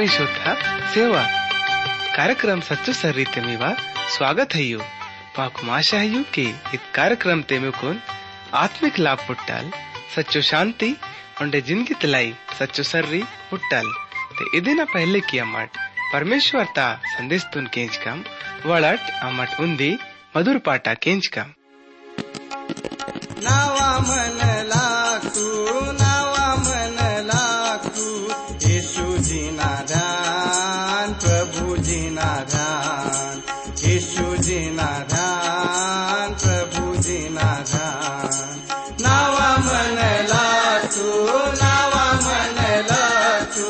कार्यक्रम ಸೇವಾ सर्री ಸಚ್ಚು स्वागत है ಸ್ವಾಗತ ಹಯ್ಯು ಪಾಕು ಮಾಶ ಹಯ್ಯು ಕೆ ಇತ್ ಕಾರ್ಯಕ್ರಮ ತೆಮಿಕೋನ್ आत्मिक लाभ ಪುಟ್ಟಾಲ್ सच्चो शांति उन्हें ज़िंदगी तलाई, सच्चो सर्री उट्टल ते इदिना पहले किया मट। परमेश्वर ता संदेश तुन केंच कम वड़ट अमट उन्दी मधुर पाटा केंच कम। नावा मना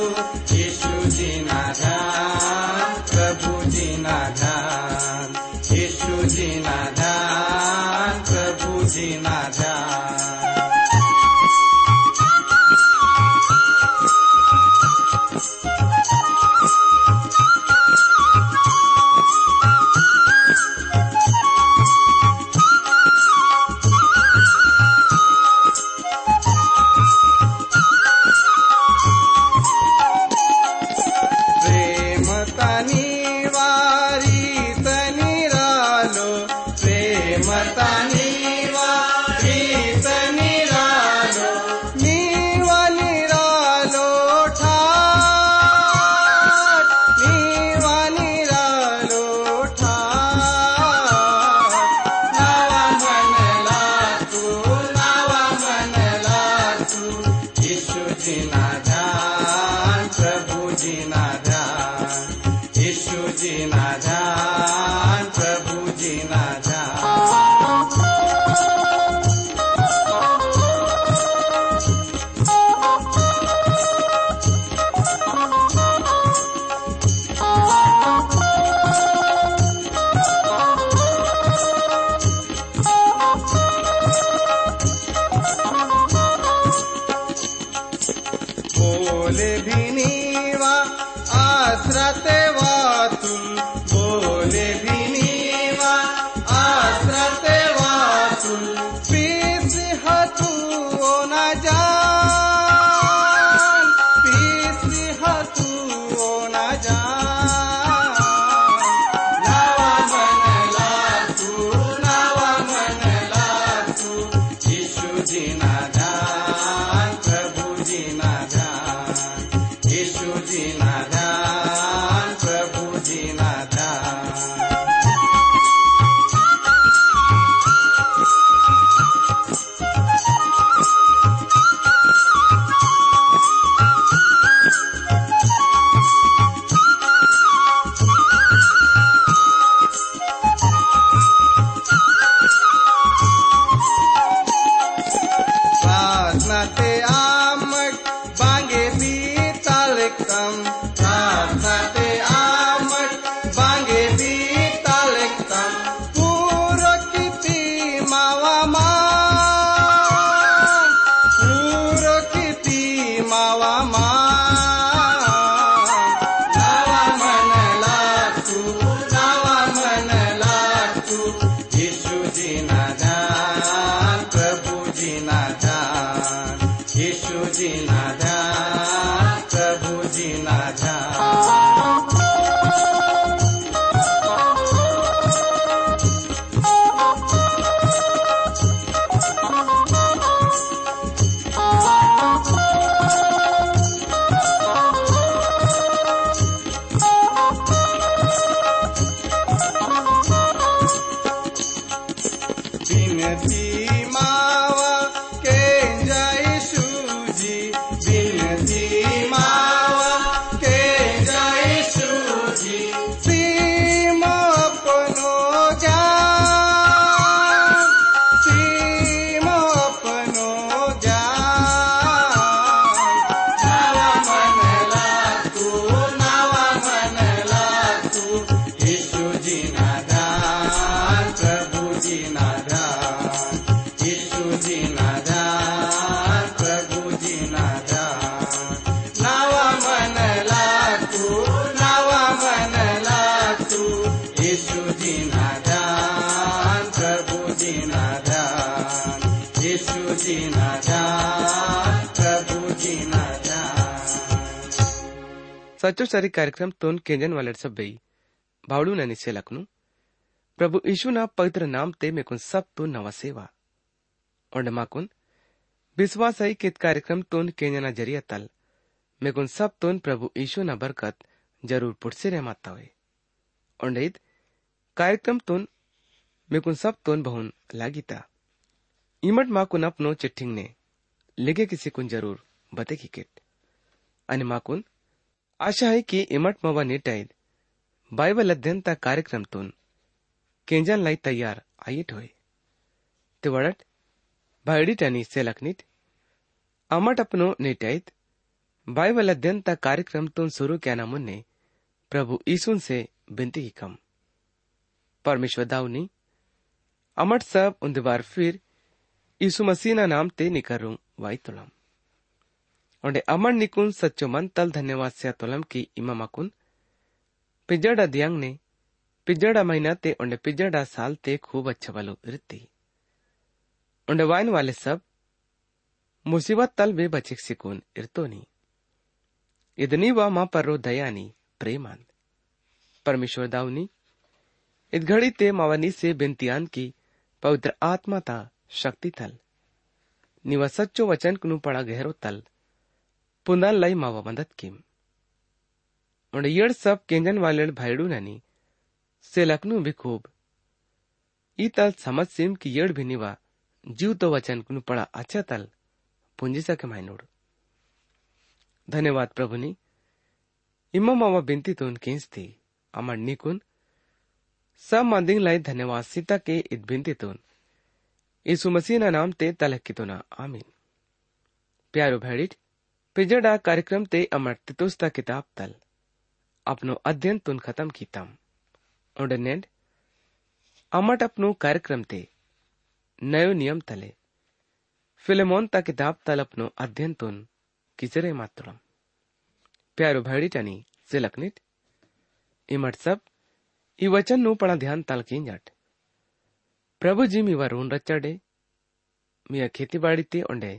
Jesus. लागतू येशूजी ना સાચો સારી કાર્યક્રમ તોન કેંજન વાલડ સભ્ય ભાવડું ના નિશે લખનું પ્રભુ ઈશુના પવિત્ર નામ તે મેકુન સબ તો નવા સેવા और माकुन विश्वास है कि कार्यक्रम तोन केंजना जरिया तल मेकुन सब तोन प्रभु ईशु ना बरकत जरूर पुटसे रे माता हुए और कार्यक्रम तोन मेकुन सब तोन बहुन लागिता इमट माकुन अपनो चिट्ठिंग ने लिगे किसी कुन जरूर बते की किट અને માકુન આશા है की इमट मवा नीटाईद बाइबल अध्ययन ता कार्यक्रम तोन। केंजन लाई तैयार आयट होय ते वडट भायडीटानी सेलकनीट अमट अपनो नीटाईद बाइबल अध्ययन ता कार्यक्रम तोन शुरू क्या मुन्ने प्रभु ईसुन से बिनती ही कम। परमेश्वर दाऊनी अमट सब उन्दवार फिर यीशु मसीह ना नाम ते निकरूं वाई तुलम। Aman nikun sacco mantal धन्यवाद से तोलम की इमा माकुन पिजड़ा दियांग ने, पिजड़ा महीना ते onde पिजड़ा साल ते खूब अच्छा वालो इरती onde वाइन वाले सब, मुसीबत तल बे बचिक सिकुन इरतोनी इदनी वा माँ पर्रो दयानी प्रेमान। परमेश्वर दाऊनी इत घड़ी ते मावनी से बिनतियान की पवित्र आत्मा ता शक्ति तल। निवा सच्चो वचन कुनु पड़ा गहरो तल पुंदान लाई मावा मदद किम। और यड़ सब केंजन वाले भाईडू ननी, से लखनू भी खूब ई तल समझ सिम की यड़ भी निवा, जीव तो वचन कुनु पड़ा अच्छा तल, पुंजी सके माइनोड़। धन्यवाद प्रभु नी इम्मा मावा बिनती तो केंस थी, अमर निकुन। सब मंदिंग लाई धन्यवाद सीता के इत बिनती तो यीशु मसीह ना नाम ते तलक की तो आमीन। प्यारो भेड़िट पिजड़ा कार्यक्रम ते अमर तितुस्ता किताब तल अपनो अध्ययन तुन खत्म कीतम उडनेड अमट अपनो कार्यक्रम ते नयो नियम तले फिलेमोन ता किताब तल अपनो अध्ययन तुन किचरे मात्रम प्यारो भैडी टनी सिलकनिट इमट सब ಈ ವಚನ್ನು ಪಣ ಧ್ಯಾನ್ ತಾಲ್ಕಿಂಜಾಟ್ ಪ್ರಭುಜಿ ಮಿವ रून रचडे मिया खेती बाड़ी ते ओंडे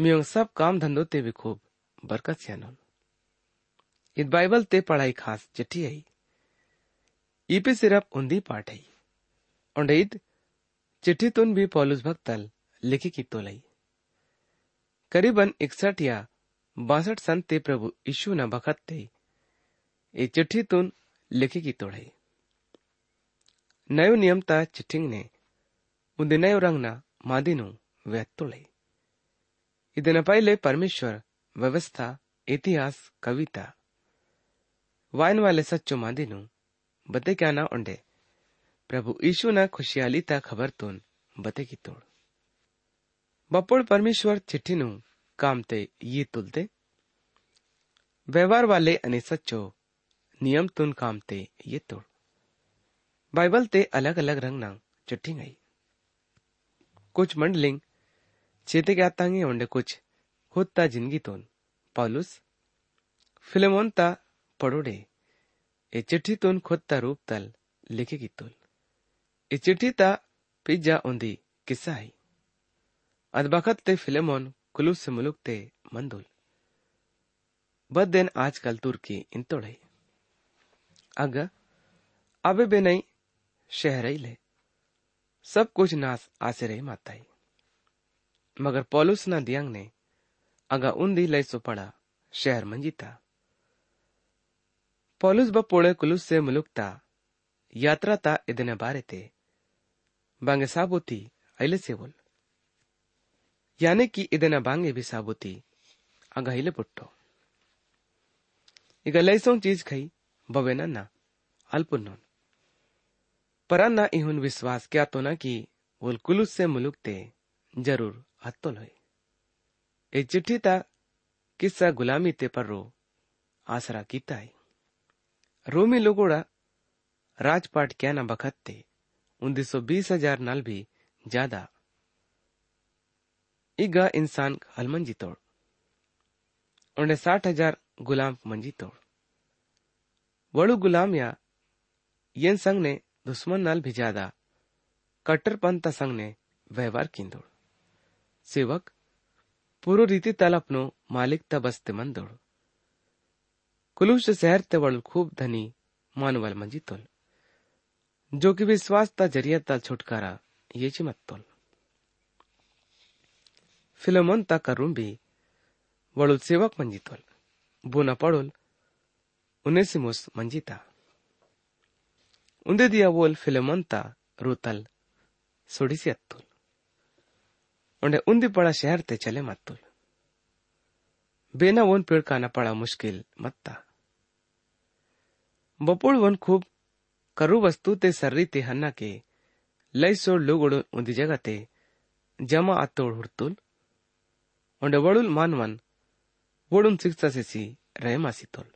मियों सब काम धंधो ते भी खूब, बरकत सियानोन इत बाइबल ते पढ़ाई खास चिट्ठी आई। इपे सिर्फ़ उन्दी पाठ आई। ओंडे इत चिट्ठी तुन भी पौलुस भक्तल लिखी की तो लई करीबन इकसठ या बासठ सन ते प्रभु यीशु न बखत ते ये चिट्ठी तुन लिखी की तोड़े नयो नियम ता चिट्ठिंग ने उन्दे नयो रंग ना मादिनु वे तोड़े ಇದನ್ನ ಪೈಲೆ ಪರಮೇಶ್ವರ್ ವ್ಯವಸ್ಥಾ ಇತಿಹಾಸ ಕವಿತಾ वाइन वाले सच्चो मादिनु बते क्या ना ओंडे प्रभु यीशु ना खुशियाली ता खबर तुन बते की तोड़ बपोड़ परमेश्वर चिट्ठी नु काम ते ये तुलते व्यवहार वाले अने सच्चो नियम तुन काम ते ये तोड़ बाइबल ते अलग अलग रंग ना चिट्ठी गई कुछ मंडलिंग चेते क्या तांगे ओंडे कुछ? होता ज़िंदगी तोन। पौलुस? फिलेमोन ता पड़ोडे ए चिट्ठी तोन खुदता रूप तल लिखे की तुल। ए चिट्ठी ता पिज्जा ओंदी किस्सा आई अदबखत ते फिलेमोन कुलूस से मुलुक ते मंदुल। बद दिन आजकल तुर्की इंतोड़े अग, अबे बे नहीं, शहर ले। सब कुछ नास आसे रही माताई मगर पौलुस ना दियांग ने अगा उन्दी लय सो पड़ा, शहर मंजीता पौलुस ब कुलुस से मुलुकता यात्रा ता इदने बारे ते। बांगे साबुती ऐले से बोल। यानी कि इदने बांगे भी साबुती, अगा हिले पुट्टो। इगा लैसों चीज़ खई, बवे ना ना अल्पुन्नोन पर इहुन विश्वास क्या तो ना कि वोल कुलुस से मुलुकते ज़रूर ಹತ್ತೊಲೊಯ್ ए चिट्ठी ता किस्सा गुलामी ते पर रो आसरा कीता है रोमी लोगोड़ा राजपाट क्या ना बखत्ते उन्नीस सौ बीस हजार नाल भी ज्यादा इगा इंसान हलमंजी तोड़ उन्हें साठ हजार गुलाम मंजी तोड़ वड़ू गुलाम या येन संग ने दुश्मन नाल भी ज्यादा कट्टरपंथ संग ने व्यवहार किंदोड़ सेवक पूर्व रीति तल अपनो मालिक ता बस्ते मंदोड़ कुलूश शहर ते वड़ खूब धनी मानवल मंजी तोल। जो कि विश्वास ता ज़रिया ता छुटकारा, ये ची मत तोल। फिलोमोन ता करूँ भी वड़ुल सेवक मंजी तोल। बुना पड़ुल, उनेसिमुस मंजी ता। उन्दे दिया बोल फिलोमोन ता रूतल सुडिसी अत्तुल उन्हें उन्दी पड़ा शहर ते चले मत ತೆ बेना वन पेड़ का ಪೇಡ್ पड़ा मुश्किल मत था बपोड़ वन खूब करु वस्तु ते सर्री ते हन्ना के लई सोड लोग उन्दी जगह ते जमा आतोड़ हुड़तुल उन्हें वड़ुल मान मानवन वड़ुन शिक्षा से सी रहमासी तोल।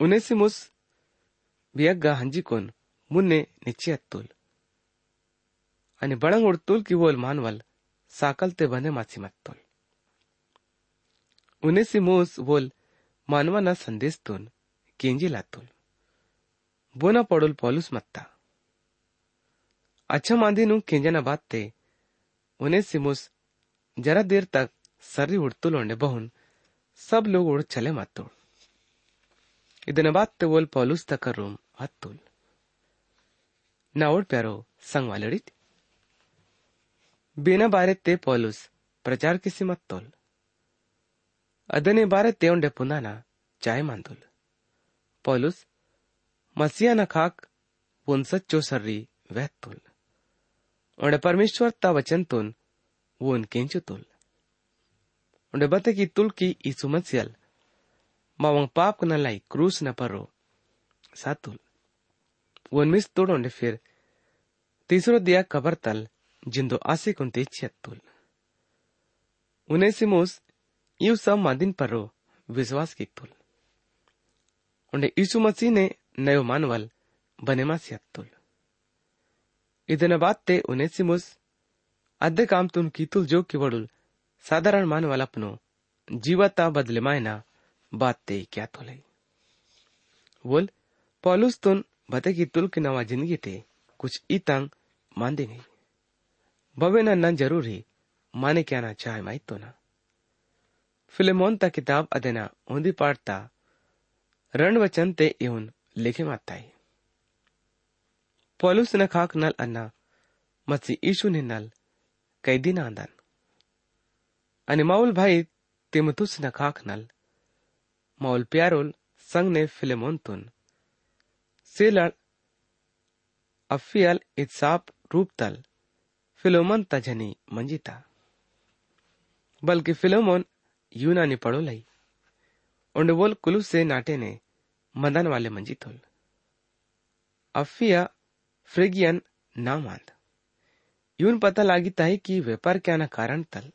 उन्हें सी मुस बियग्गा हंजी कोन, मुन्ने निश्चय अतुल अने बड़ंग उड़तुल की वोल मानवल साकलतेपणे माची मागतोल उनेसिमोस वोल मानवाना संदेश दोन केंजी लागतोल बोना पडोल पॉलूस मागता अच्छा मांदी नु केंजना बात ते उनेसिमोस जरा देर तक सर्री उड़तुल ओंडे बहुन सब लोग उड़ चले मातोड़ ಇದನ್ನ ಬಾತ್ ಓಲ್ ಪೌಲುಸ್ ತಕ ರೂಮ್ ಹತ್ತುಲ್ ನಾವೋಡ್ ಪ್ಯಾರೋ ಸಂಗ್ ವಾಲಡಿತ್ उंडे पुनाना चाय मांदुल। पौलुस, मसीहा न खाक पुन सच्चो सर्री वह तुल। उंडे परमेश्वर ता वचन तुन वो उनकेंचु तुल। उंडे बते की तुल की ईसु मसीहल, मावंग पाप न लाई, क्रूस न परो सातुल वो मिस तोड़ उंडे फिर, तीसरो दिया कबर तल जिंदो आसे कुंते छियत्तुल उनेसिमुस इव सब मादिन परो विश्वास की तुल उन्हें यीशु मसीह ने नयो मानवल बनेमा सियत्तुल ಇದನ್ನ ಬಾತ್ತೆ ಉನೆಸಿಮುಸ್ ಅದ್ದೆ ಕಾಮ್ತುನ್ ಕೀತುಲ್ ಜೋ ಕಿವಡುಲ್ ಸಾಧಾರಣ ಮಾನವಲಪ್ನು ಜೀವತ ಬದಲೆ ಮಾಯನ ಬಾತ್ತೆ क्या तोले बोल पॉलुस तुन बते की तुल की नवा जिंदगी ते कुछ इतंग मान देंगे भवे न ज़रूर ही माने क्या ना चाहे माई तो ना फिलेमोन ता किताब अदेना ओंदी पाड़ता रण वचन ते इवन लिखे माताई पॉलुस न खाक नल अन्ना मसी ईशु ने नल कई दिन आंदन अनि माउल भाई तिमतुस न खाक नल माउल प्यारोल संग ने फिलेमोन तुन सेलड़ अफियल इत्साप रूप तल फिलोमन तजनी मंजिता। बल्कि फिलोमोन यूनानी पड़ो लई उंड बोल कुलू से नाटे ने मदन वाले मंजितोल। अफिया फ्रिगियन नाम आंद यून पता लागी ताही कि व्यापार क्या ना कारण तल।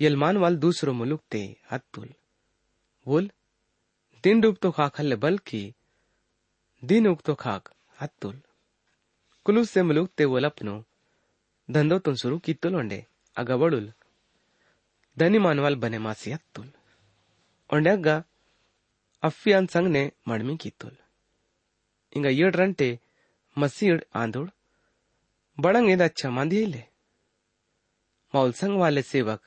यलमान वाल दूसरो मुलुक ते हत्तुल। बोल, दिन डूब तो खाक हल्ले बल्कि दिन उग तो खाक हत्तुल। कुलू से मुलुक ते बोल अपनो की अगा बड़ुल धनी मानवाल बने मासी हत्तुल ओंडे अग्गा अफ्फियान संग ने मड़मी की तुल. इंगा येड रंटे, मसीड आंदुड़. बड़ंग एद अच्छा मांदी ले मौल संग वाले सेवक.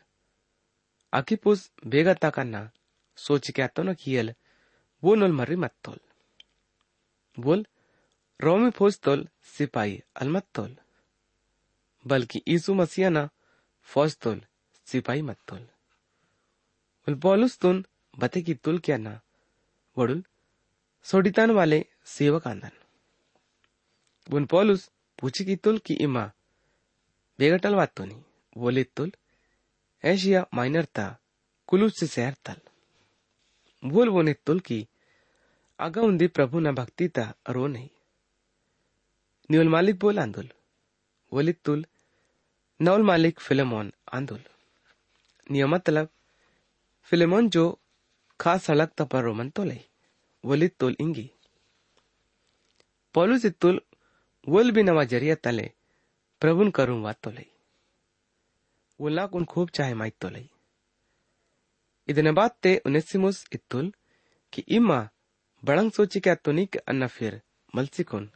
अकिपुस बेगा ताकन्ना सोच क्या तो न कियल, वो नोल मर्री मत तोल. बोल, रोमी फौज तोल सिपाही अलमत तोल. बल्कि यीशु मसीह ना, फौज तुल, सिपाही मत तोल। उल पौलुस तुन, बते की तुल क्या ना? वडुल, सोडितान वाले सेवक आंदन। उन पौलुस पूछी की तुल की इमा, बेगटल बात तो नहीं बोले, तुल, एशिया माइनर था कुलूस से शहर तल। बोल बोने तुल की, आगा उन्दी प्रभु न भक्ति ता रो नहीं। निवल मालिक बोल आंदोल बोली, तुल नवल मालिक फिलेमोन आंदोल नियम मतलब फिलेमोन जो खास सड़क पर रोमन तो ले वोली तुल इंगी पौलुस तुल वोल भी नवा जरिया तले प्रभुन करूं वात तो ले वोला कुन खूब चाहे माइत तो ले ಇದನ್ನ ಬಾತ್ತೆ ಉನೆಸಿಮುಸ್ ಇತ್ತುಲ್ ಕಿ ಇಮ್ಮ ಬಳಂಗ್ ಸೋಚಿಕೆ ಅತ್ತುನಿಕ್ ಅನ್ನ ಫಿರ್ ಮಲ್ಸಿಕೊನ್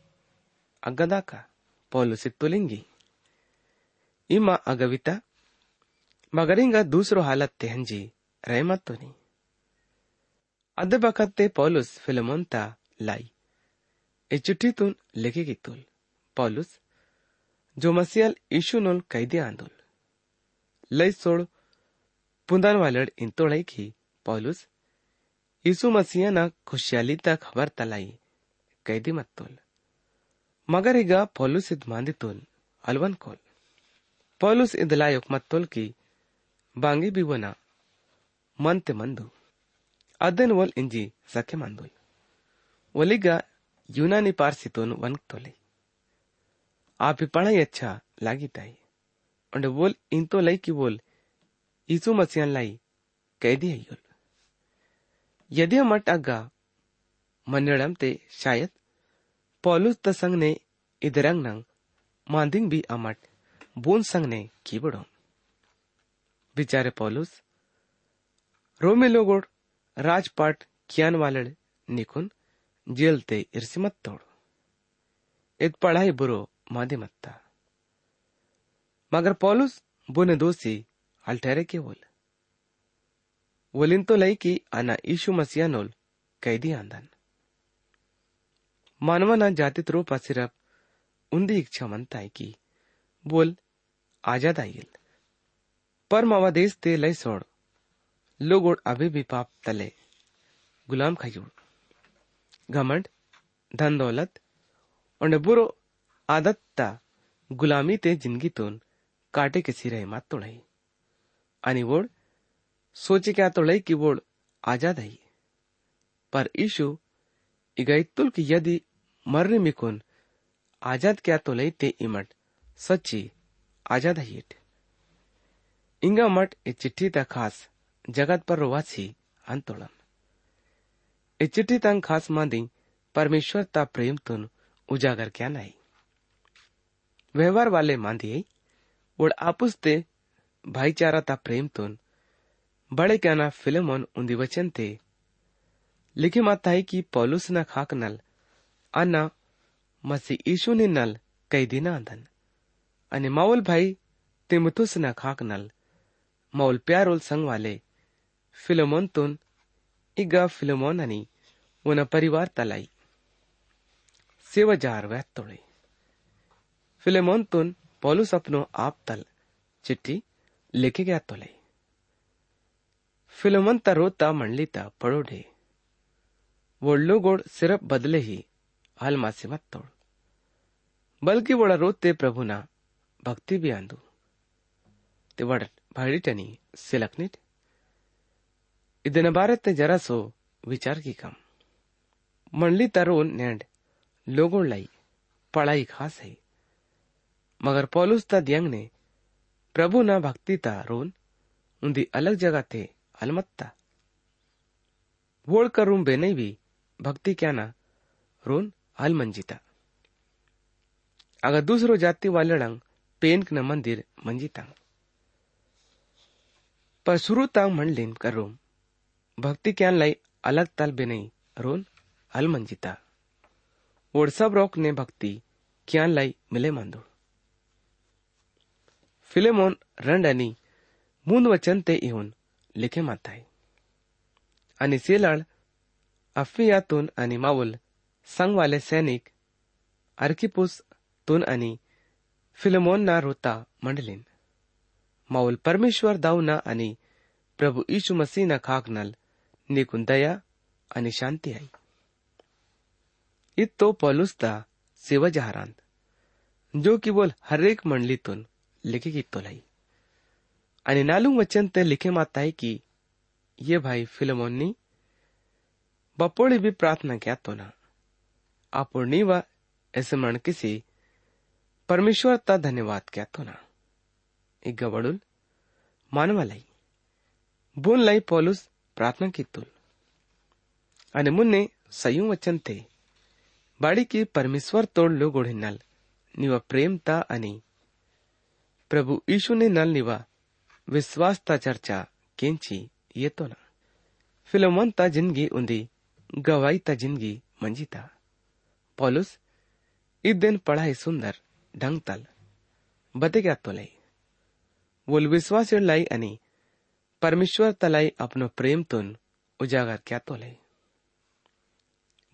ಅಗ್ಗದಾಕ ಪೌಲು ಸಿತ್ತುಲಿಂಗಿ ಇಮ್ಮ ಅಗವಿತ ಮಗರಿಂಗ ದೂಸರೋ ಹಾಲತ್ ತೆಹಂಜಿ रहमत तो नहीं अदे बखत ते पौलुस फिलमोन ता लाई ए चिठ्ठीतून लेखे गितूल पौलुस जो मसियल ईशूनोल कैदे आंदोल लय सोड पुंदान वालड इंतोळै की पौलुस यीशु मसीह ना खुशहाली ता खबर तलाई कैदी मत्तोल मगर ಈಗ ಪೌಲುಸ್ ಇದ್ ಮಾಂದಿತೋಲ್ ಅಲ್ವನ್ ಕೋಲ್ ಪೌಲುಸ್ ಇದಲಾಯೊಕ್ ಮತ್ತೋಲ್ ಕಿ ಬಾಂಗಿ ಬಿವನ ಮಂತೆ ಮಂದು ಅದನ್ ವೋಲ್ ಇಂಜಿ ಸಖೆ ಮಂದೋಲ್ ಒಲಿಗ ಯುನಾನಿ ಪಾರ್ಸಿತೋನ್ ವನ್ಕ್ತೋಲೆ ಆ ಪಿಪಳ ಎಚ್ಚ ಲಾಗಿತಾಯಿ und wohl into lay ki wohl यीशु मसीह लाई कैदी अयोल यदि मट अग्गा मन्नड़म ते शायद पौलुस त संग ने इदरंग नंग मांदिंग भी अमट बोन संग ने कीबड़ो बिचारे पौलुस, रोमे लोगोड़ राजपाट कियान वालड़ निकुन जेल ते इरसिमत तोड़। इत पढ़ाई बुरो मादे मत्ता मगर पौलुस बुने हल ठहरे के बोल वलिन तो लई की आना ईशु मसीहा नोल कैदी आंदन। मानवा ना जातित रूप सिर्फ़ उंदी इच्छा मनता है की बोल आज़ाद आइल। पर मावा देश ते लय सोड़। लोग अभी भी पाप तले। गुलाम खजूर। घमंड, धन दौलत, और बुरो आदत ता गुलामी ते जिंदगीतून काटे के सिरे मात तोड़ाई। आणि वोड सोचे क्या तोड़ाई की वोड आज़ाद आई। पर ईशु इगाइतुल की यदि मर्रे मिकुन आज़ाद क्या तो लई ते इमट सच्ची आजाद है इंगा मट ए चिट्ठी ता खास जगत पर रोवासी अंतोड़म ए चिट्ठी तंग खास मांदी परमेश्वर ता प्रेम तुन उजागर क्या नहीं व्यवहार वाले मांदी वोड आपुस ते भाईचारा ता प्रेम तुन बड़े क्या ना फिल्म उन्दी वचन थे लिखे माता है कि पौलुस ना खाक नल ಅನ್ನ ಮಸಿ ಈಶುನಿನ್ನಲ್ ಕೈದಿನ ಅಂದನ್ અને માઓલભાઈ તિમથુસના ખાકનલ માઓલ પ્યારોલ સંગવાલે ફિલોમોન તુન फिलोमोन ફિલોમોનની ઉના परिवार तलाई। सेवजार वह तोड़े। ફિલેમોન तुन पॉलुस अपनो आप तल, चिट्ठी लेके गया तोले फिलोमन रोता मंडलीता पड़ोड़े। वो गोड सिरप बदले ही हलमासी मासे मत तोड़। बल्कि वोड़ा रोते प्रभु ना ಅಂದು ते वड भाडीटनी सिलकनीट ಇದನ್ನ ಬಾರತ್ತೆ ಜರಸೋ विचार की कम मंडली तरोन नेंड लोगों लाई पढ़ाई खास है मगर पौलुस ता दियंग ने प्रभु ना भक्ति ता रोन उन्दी अलग जगह थे अलमत्ता वोड़ करूं बेने भी भक्ति क्या ना रोन हल मंजिता अगर दूसरो जाति वालड़ंग पेंक न मंदिर मंजिता पर शुरू तंग मंडलिन करो भक्ति क्या लाई अलग तल नहीं रोन हल मंजिता और सब रोक ने भक्ति क्या लाई मिले मंदो फिलेमोन रंडनी, मूंद वचन ते इहुन लिखे माताय आणि सेलाळ अफियातून आणि मावल संघवाले सैनिक, अर्किपुस तुन आणि फिलमोन ना रोता मंडलिन। माऊल परमेश्वर दावना आणि प्रभू यीशू मसीना खाकनल निकुन दया अनि शांति आई। इत तो पॉलुसता सेवा जहारांत जो कि बोल हरेक मंडली तुन लिखे की तो लाई। अनि नालू वचन ते लिखे माता है कि, ये भाई फिलमोन नी, बपोड़ी भी प्रार्थना किया तो ना। आपूर्णी वा ऐसे मन किसी परमेश्वर ता धन्यवाद क्या तो ना। एक गवडुल मानवालाई बोन लाई पॉलुस, प्रार्थना की तुल। मुन्ने संयुम वचन थे। बाड़ी की परमेश्वर तोड़ लो गोढ़े नल, निवा प्रेम ता अने। प्रभु ईशु ने नल निवा, विश्वास ता चर्चा केंची, ये तो ना। फिलोमन ता ज़िंदगी उन्दी गवाई ता ज़िंदगी मंजीता पॉलुस, इस दिन पढ़ाई सुंदर क्या तो लाई? वो विश्वास लाई अनि। परमेश्वर तलाई अपनो प्रेम तुन। उजागर क्या तो लाई?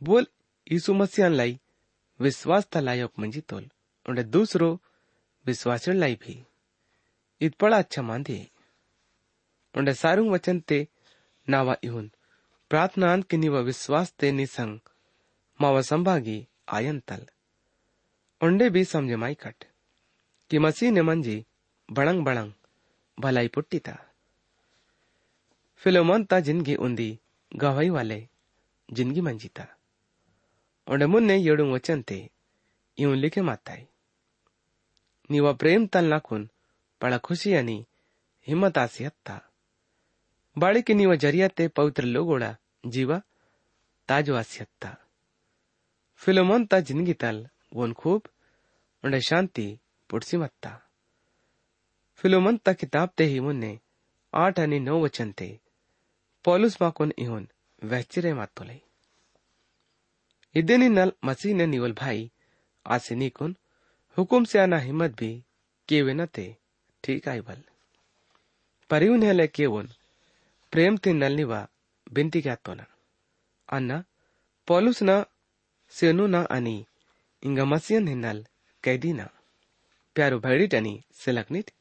बोल, यीशु मसीह लाई। विश्वास लायक मंजी तोल। उन्हें दूसरो विश्वास लाई भी। इत बड़ा अच्छा मांदी उन्हें सारू वचन ते नावा इहुन। प्रार्थना अंत की विश्वास ते निसंग मावा संभागी आयन तल। उंडे भी समझे माई कट। कि मसीह ने मंजी बड़ंग बड़ंग भलाई पुट्टी था। फिलोमन ता ज़िंदगी उंदी गवाही वाले ज़िंदगी मंजी था। उंडे मुन्ने येडू वचन ते यूँ लिखे माताई। नीवा प्रेम तल नाकुन बड़ा खुशी अनि हिम्मत आसी हत्ता बाड़ी की नीवा ज़रिया ते पवित्र लोगोड़ा जीवा ताजो आसी हत्ता फिलोमन ता ज़िंदगी तल उंडे शांति पुड़सी मत्ता फिलोमन ता किताब ते ही मुन्ने आठ आणि नौ वचन ते। पॉलुस माकोन इहोन वहचिरे मातोले इदेनी नल मसीह ने निवल भाई आसे निकुन हुकुम से आना हिम्मत भी केवे न ते, ठीक आई बल। परिउन है ले केवन, प्रेम ते नल निवा बिंती क्या तो ना अन्ना, पॉलुस ना सेनुना आणि मसियन हिन्नल कैदीना प्यारो भैडिटनी सेलकनिट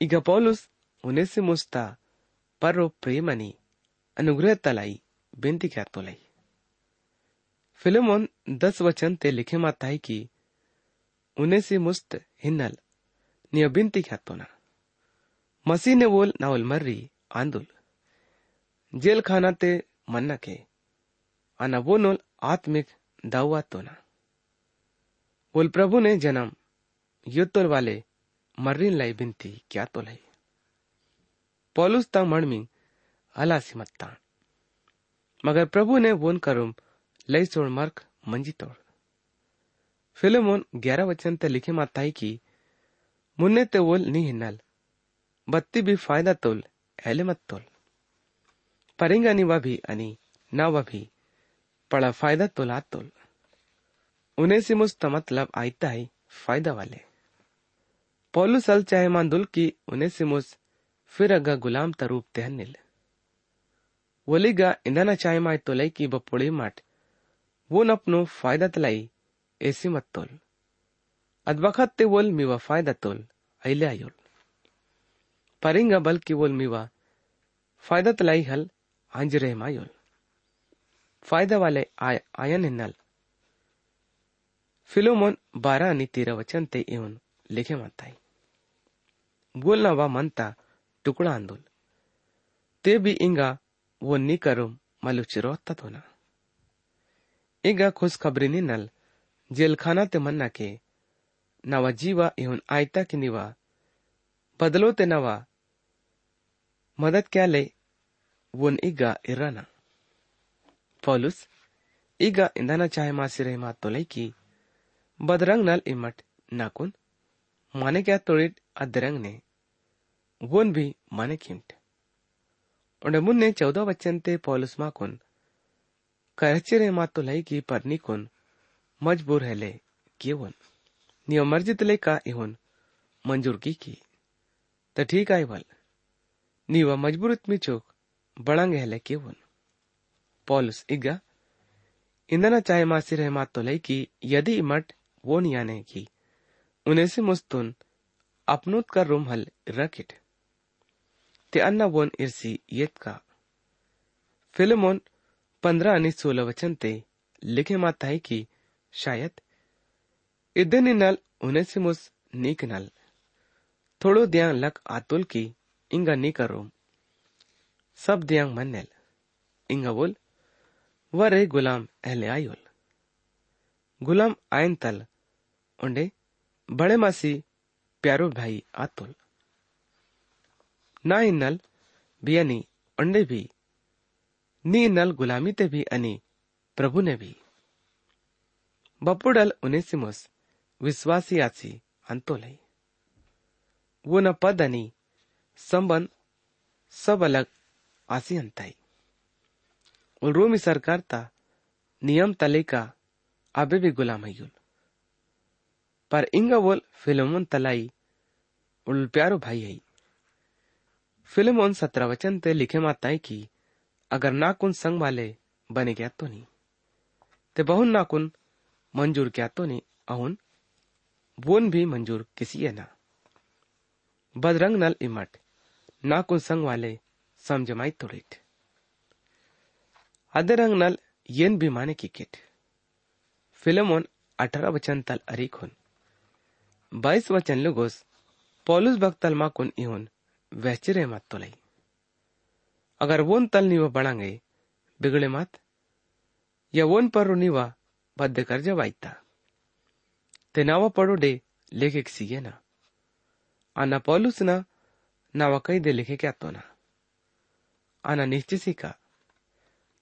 इगा पौलुस उनेसे मुस्ता पर्रो प्रेमनी अनुग्रह तलाई बेनती क्या तो लाई फिल्मोन दस वचन ते लिखे माताई की उन्हें से मुस्त हिन्नल निय बिनती क्या तो ना मसीह ने बोल नावल मर्री आंदुल जेल खाना ते मन्ना के आना वो नोल आत्मिक दावा तो ना बोल प्रभु ने जन्म युद्धोल वाले मर्रीन लाई बिनती क्या तो लाई? पौलुस ता मणमी अला सिमत्ता मगर प्रभु ने वोन करुम, लई सोड़ मर्क, मंजी तोड़। फिल्मोन ग्यारह वचन ते लिखे माताई की, मुन्ने ते वोल नी हिन्नल, बत्ती भी फ़ायदा तोल, ऐले मत तोल। परेंगा नी वह भी, अनी ना वह भी, पड़ा फ़ायदा तोला तोल। उन्हें से मुस्त मतलब आयता है फ़ायदा वाले। पौलू सल चाहे मांदुल की उन्हें से मुस फिर अगा गुलाम तरूप तेहनिल वलीगा इंदना चाहे माय तोलाई की बपुड़ी माट, वो नपनो फ़ायदा तलाई ऐसी मत तोल। अदवखत ते वोल मीवा फ़ायदा तोल अले आयोल। परिंगा बल की वोल मीवा फ़ायदा तलाई हल आंजरे मायोल फ़ायदा वाले आय आयन हिन्नल फिलोमोन बारह नी तेरा वचन ते येऊन लेखे म्हणताय बोलना वा मनता टुकड़ा आंदोल। ते भी इंगा वो नी करो मलू चिरोतात होना इंगा खुशखबरी नी नल, जेलखाना ते मन्ना के नवा जीवा इहुन आयता की निवा बदलो ते नवा मदद क्या ले वो इगा इराना पॉलुस, इगा इंधना चाहे मासी रही मात तो लई की बदरंग नल इमट नाकुन, माने क्या तोड़िट अदरंग ने वोन भी माने खिमट उन्हें मुन्ने चौदह बच्चन ते पौलुस माकुन करचिरे मातो लई की परनी कुन, मजबूर है ले किए वन नियो मर्जित ले का इहुन, मंजूर की की। तो ठीक आई भल नीवा मजबूर इतमी चोक, बड़ंग है ले किए वन पौलुस इगा इंदना चाहे मासी रहमात तो लई की, यदि इमट वो नियाने की। उन्हें से मुस्तुन अपनुत का रूम हल रखिट। ते अन्ना वोन इर्सी येत का। फिल्मोन पंद्रह आणि सोलह वचन ते लिखे माता है कि शायद। इदन नल उन्हें से मुस नीक नल। थोड़ो दियांग लक आतुल की इंगा नी करो सब दियांग मननेल। इंगा बोल वरे गुलाम अहले आयुल। गुलाम आयन तल। उंडे बड़े मासी, प्यारो भाई आतुल। ना नल भी अनि उंडे भी। नी नल गुलामी ते भी अनि, प्रभु ने भी। बपुडल उनेसिमुस, विश्वासी आसी अंतोलई वो न पद अनि, संबंध सब अलग आसी अंताई। रोमी सरकार ता नियम तलेका अबे भी गुलाम है पर इंगा बोल फिल्मोन तलाई, उल प्यारो भाई है। फिल्मोन सत्रह वचन ते लिखे माताई की, अगर ना कुन संग वाले बने गया तो नहीं। ते बहुन नाकुन मंजूर क्या तो नहीं, अहुन बोन भी मंजूर किसी है ना। बदरंग नल इमट, नाकुन संग वाले समझमाई तोड़िट अदरंग नल येन भी माने की किट। फिल्मोन अठारह वचन तल अरिक हुन। बाईस वचन लुगोस पौलुस भक्तल माकुन इहुन वहचिरे मत तोलाई अगर वोन तल नीवा बढ़ांगे बिगड़े मत, या वोन पर नीवा बद्दे कर जब आईता ते नावा पड़ो डे लेखे सीगे ना। आना पौलुस ना, नावा कई दे लिखे क्या तो ना। आना निश्चित का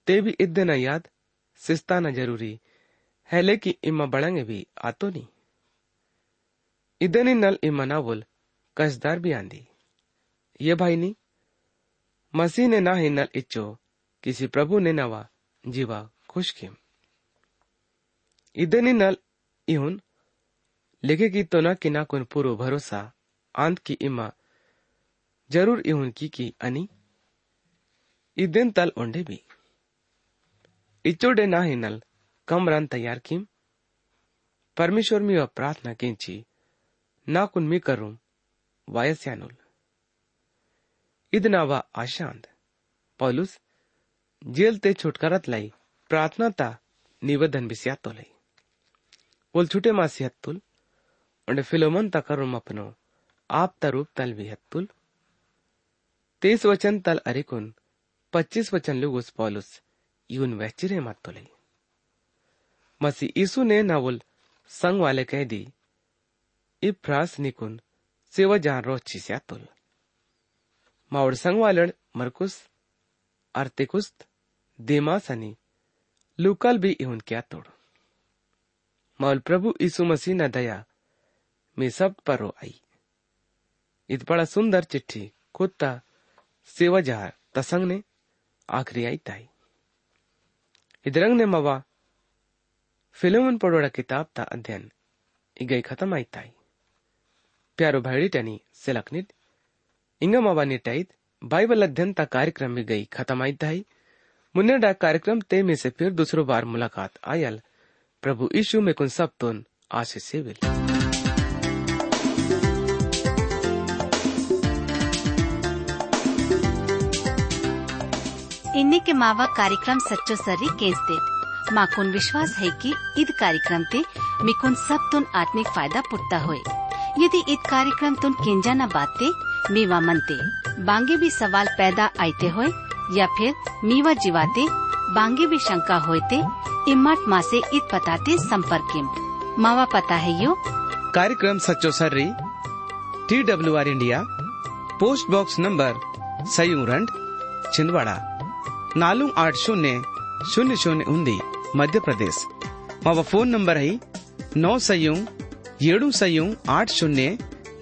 ते भी इद्दे ना याद, सिस्ता ना ज़रूरी है लेकिन इम्मा बढ़ांगे भी आतो नहीं इदनी नल इम्मा ना बोल, कसदार भी आंदी। ये भाई नी, मसीह ने ना ही नल इच्छो किसी प्रभु ने नवा जीवा खुश किम। इदनी नल इहुन, लिखे की तो ना कि ना कुन पूरो भरोसा, आंत की इमा ज़रूर इहुन की की अनि। इदन तल ओंडे भी। इचोडे ना ही नल कमरान तैयार किम। परमेश्वर मी प्रार्थना किंची ना कुन मी करूँ वायस्यानुल इदनावा आशांत पौलुस, जेल ते छुटकारत लाई, प्रार्थना ता निवेदन बिस्यातो लाई। बोल छुटे मासी हत्तुल और फिलोमन ता करुम अपनो, आप तरूप तल भी हत्तुल तेईस वचन तल अरिकुन पच्चीस वचन लुगुस पौलुस, यून वैचिरे मत लाई। मसी ईसु ने नावुल संग वाले कह दी इफ्रास निकुन, सेवा जान रो चिस्यातुल मावड़ संग वालड़ मरकुस अर्तिकुस्त देमास अनि लुकल भी इहुन क्या तोड़। मौल प्रभु यीशु मसीह न दया, में सब पर आई। इत बड़ा सुंदर चिट्ठी, कुत्ता, सेवा जहार तसंग ने आखिरी आई ताई। इदरंग ने मवा फिल्मन पड़ोड़ा किताब अध्ययन। इगई खत्म आई ताई। प्यारो भाईडी टनी सिलकनिट इंगा मवा निटाइत बाइबल अध्ययन ता कार्यक्रम में गई, खत्म आई ताई। मुन्ने डा कार्यक्रम ते में से फिर दूसरो बार मुलाकात आयल। प्रभु यीशु में कुन सब तुन आशीष से विल। के मावा कार्यक्रम सच्चो सर्री केस्टेट माकुन विश्वास है कि ईद कार्यक्रम ते मिकुन सब तुन आत्मिक फ़ायदा पुटता होए। यदि ईद कार्यक्रम तुन केंजा न बाते, मीवा मनते, बांगे भी सवाल पैदा आते होए, या फिर मीवा जीवाते, बांगे भी शंका होते इम्मत माँ से ईद पताते संपर्क मावा पता है यो? कार्यक्रम सच्चो सर्री T W R India, post box number सयूरंड Chhindwara, नालू आठ शून्य शून्य शून्य उन्दी। मध्य प्रदेश। मावा फ़ोन नंबर है नौ ಸೈಯೂ ಏಳು ಸೈಯೂ आठ शून्य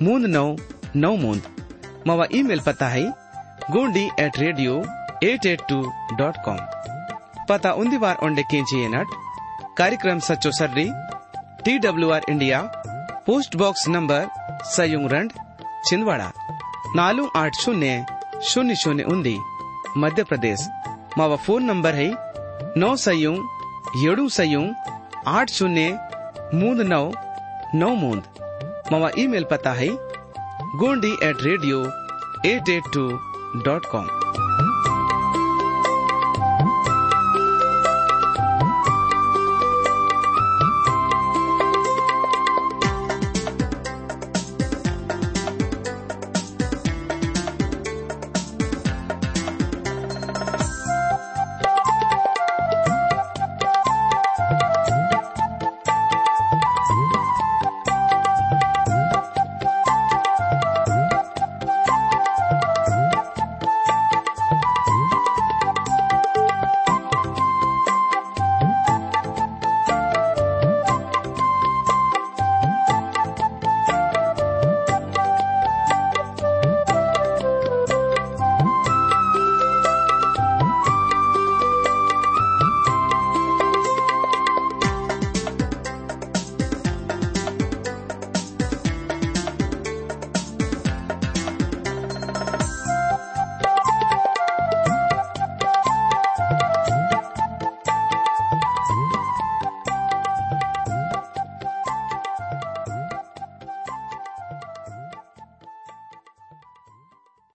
ಮೂಂದ್ नौ नौ ಮೂಂದ್ ಮಾವ ईमेल पता है Gondi at radio at at two dot com पता उन्दी बार ओंडे केंची नट। कार्यक्रम सचो सर्री T W R India post box number सयुंग रंड, छिंदवाड़ा, नालू आठ शून्य शून्य शून्य उन्दी, मध्य प्रदेश। मावा फ़ोन नंबर है नौ सयुंग ಏಳು ಸಯು आठ शून्य मूंद नौ नौ मूंद मावा ईमेल पता है Gondi at radio eight eight two dot com